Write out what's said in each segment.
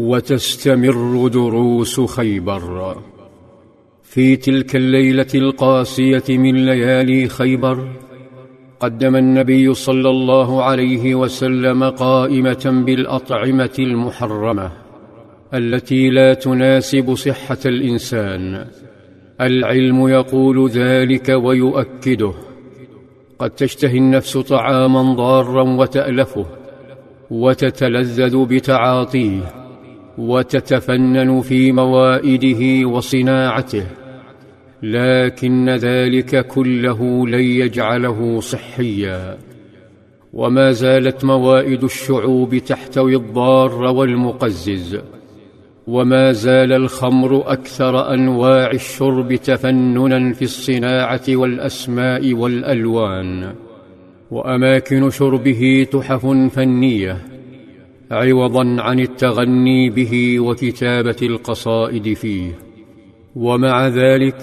وتستمر دروس خيبر. في تلك الليلة القاسية من ليالي خيبر قدم النبي صلى الله عليه وسلم قائمة بالأطعمة المحرمة التي لا تناسب صحة الإنسان. العلم يقول ذلك ويؤكده. قد تشتهي النفس طعاما ضارا وتألفه وتتلذذ بتعاطيه. وتتفنن في موائده وصناعته لكن ذلك كله لن يجعله صحيا. وما زالت موائد الشعوب تحتوي الضار والمقزز وما زال الخمر أكثر أنواع الشرب تفننا في الصناعة والأسماء والألوان. وأماكن شربه تحف فنية عوضا عن التغني به وكتابة القصائد فيه. ومع ذلك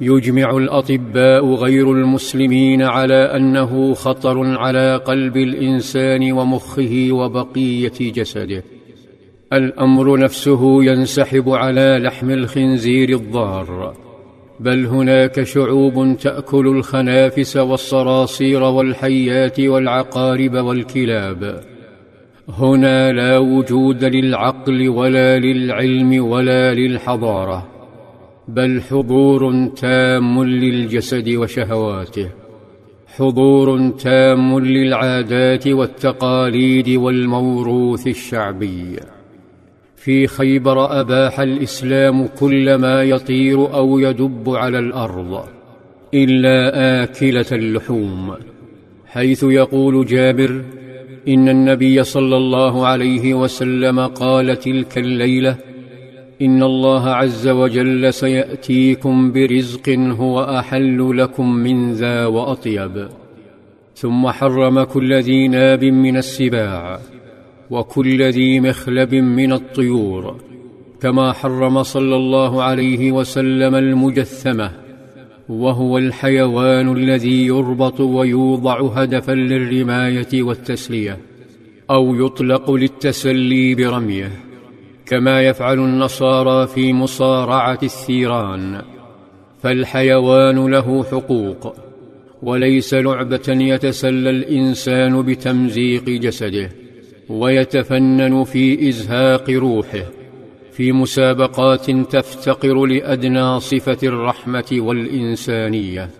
يجمع الأطباء غير المسلمين على أنه خطر على قلب الإنسان ومخه وبقية جسده. الأمر نفسه ينسحب على لحم الخنزير الضار. بل هناك شعوب تأكل الخنافس والصراصير والحيات والعقارب والكلاب. هنا لا وجود للعقل ولا للعلم ولا للحضارة بل حضور تام للجسد وشهواته حضور تام للعادات والتقاليد والموروث الشعبي. في خيبر أباح الإسلام كل ما يطير أو يدب على الأرض إلا آكلة اللحوم حيث يقول جابر إن النبي صلى الله عليه وسلم قال تلك الليلة إن الله عز وجل سيأتيكم برزق هو أحل لكم من ذا وأطيب. ثم حرم كل ذي ناب من السباع وكل ذي مخلب من الطيور كما حرم صلى الله عليه وسلم المجثمة. وهو الحيوان الذي يربط ويوضع هدفا للرماية والتسلية أو يطلق للتسلي برميه كما يفعل النصارى في مصارعة الثيران. فالحيوان له حقوق وليس لعبة يتسلى الإنسان بتمزيق جسده ويتفنن في إزهاق روحه. في مسابقات تفتقر لأدنى صفة الرحمة والإنسانية.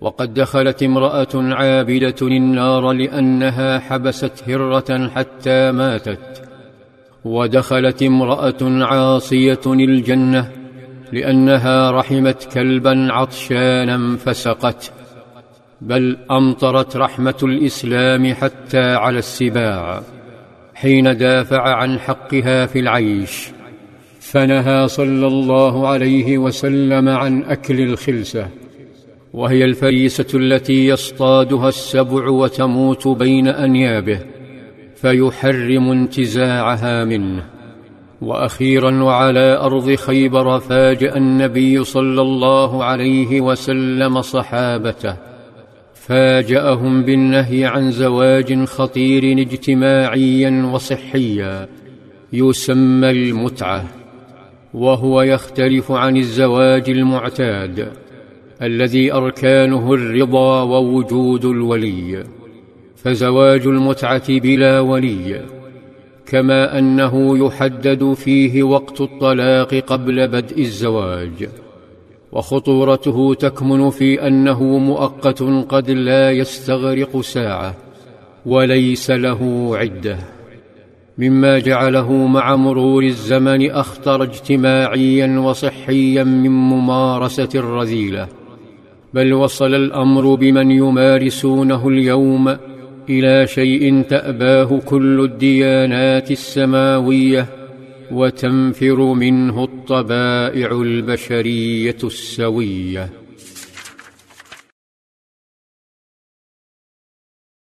وقد دخلت امرأة عابدة النار لأنها حبست هرة حتى ماتت. ودخلت امرأة عاصية الجنة لأنها رحمت كلبا عطشانا فسقته بل أمطرت رحمة الإسلام حتى على السباع حين دافع عن حقها في العيش. فنهى صلى الله عليه وسلم عن أكل الخلسة وهي الفريسة التي يصطادها السبع وتموت بين أنيابه فيحرم انتزاعها منه. وأخيرا وعلى أرض خيبر فاجأ النبي صلى الله عليه وسلم صحابته فاجأهم بالنهي عن زواج خطير اجتماعيا وصحيا يسمى المتعة. وهو يختلف عن الزواج المعتاد الذي أركانه الرضا ووجود الولي فزواج المتعة بلا ولي كما أنه يحدد فيه وقت الطلاق قبل بدء الزواج. وخطورته تكمن في أنه مؤقت قد لا يستغرق ساعة وليس له عدة. مما جعله مع مرور الزمن أخطر اجتماعيا وصحيا من ممارسة الرذيلة. بل وصل الأمر بمن يمارسونه اليوم إلى شيء تأباه كل الديانات السماوية وتنفر منه الطبائع البشرية السوية.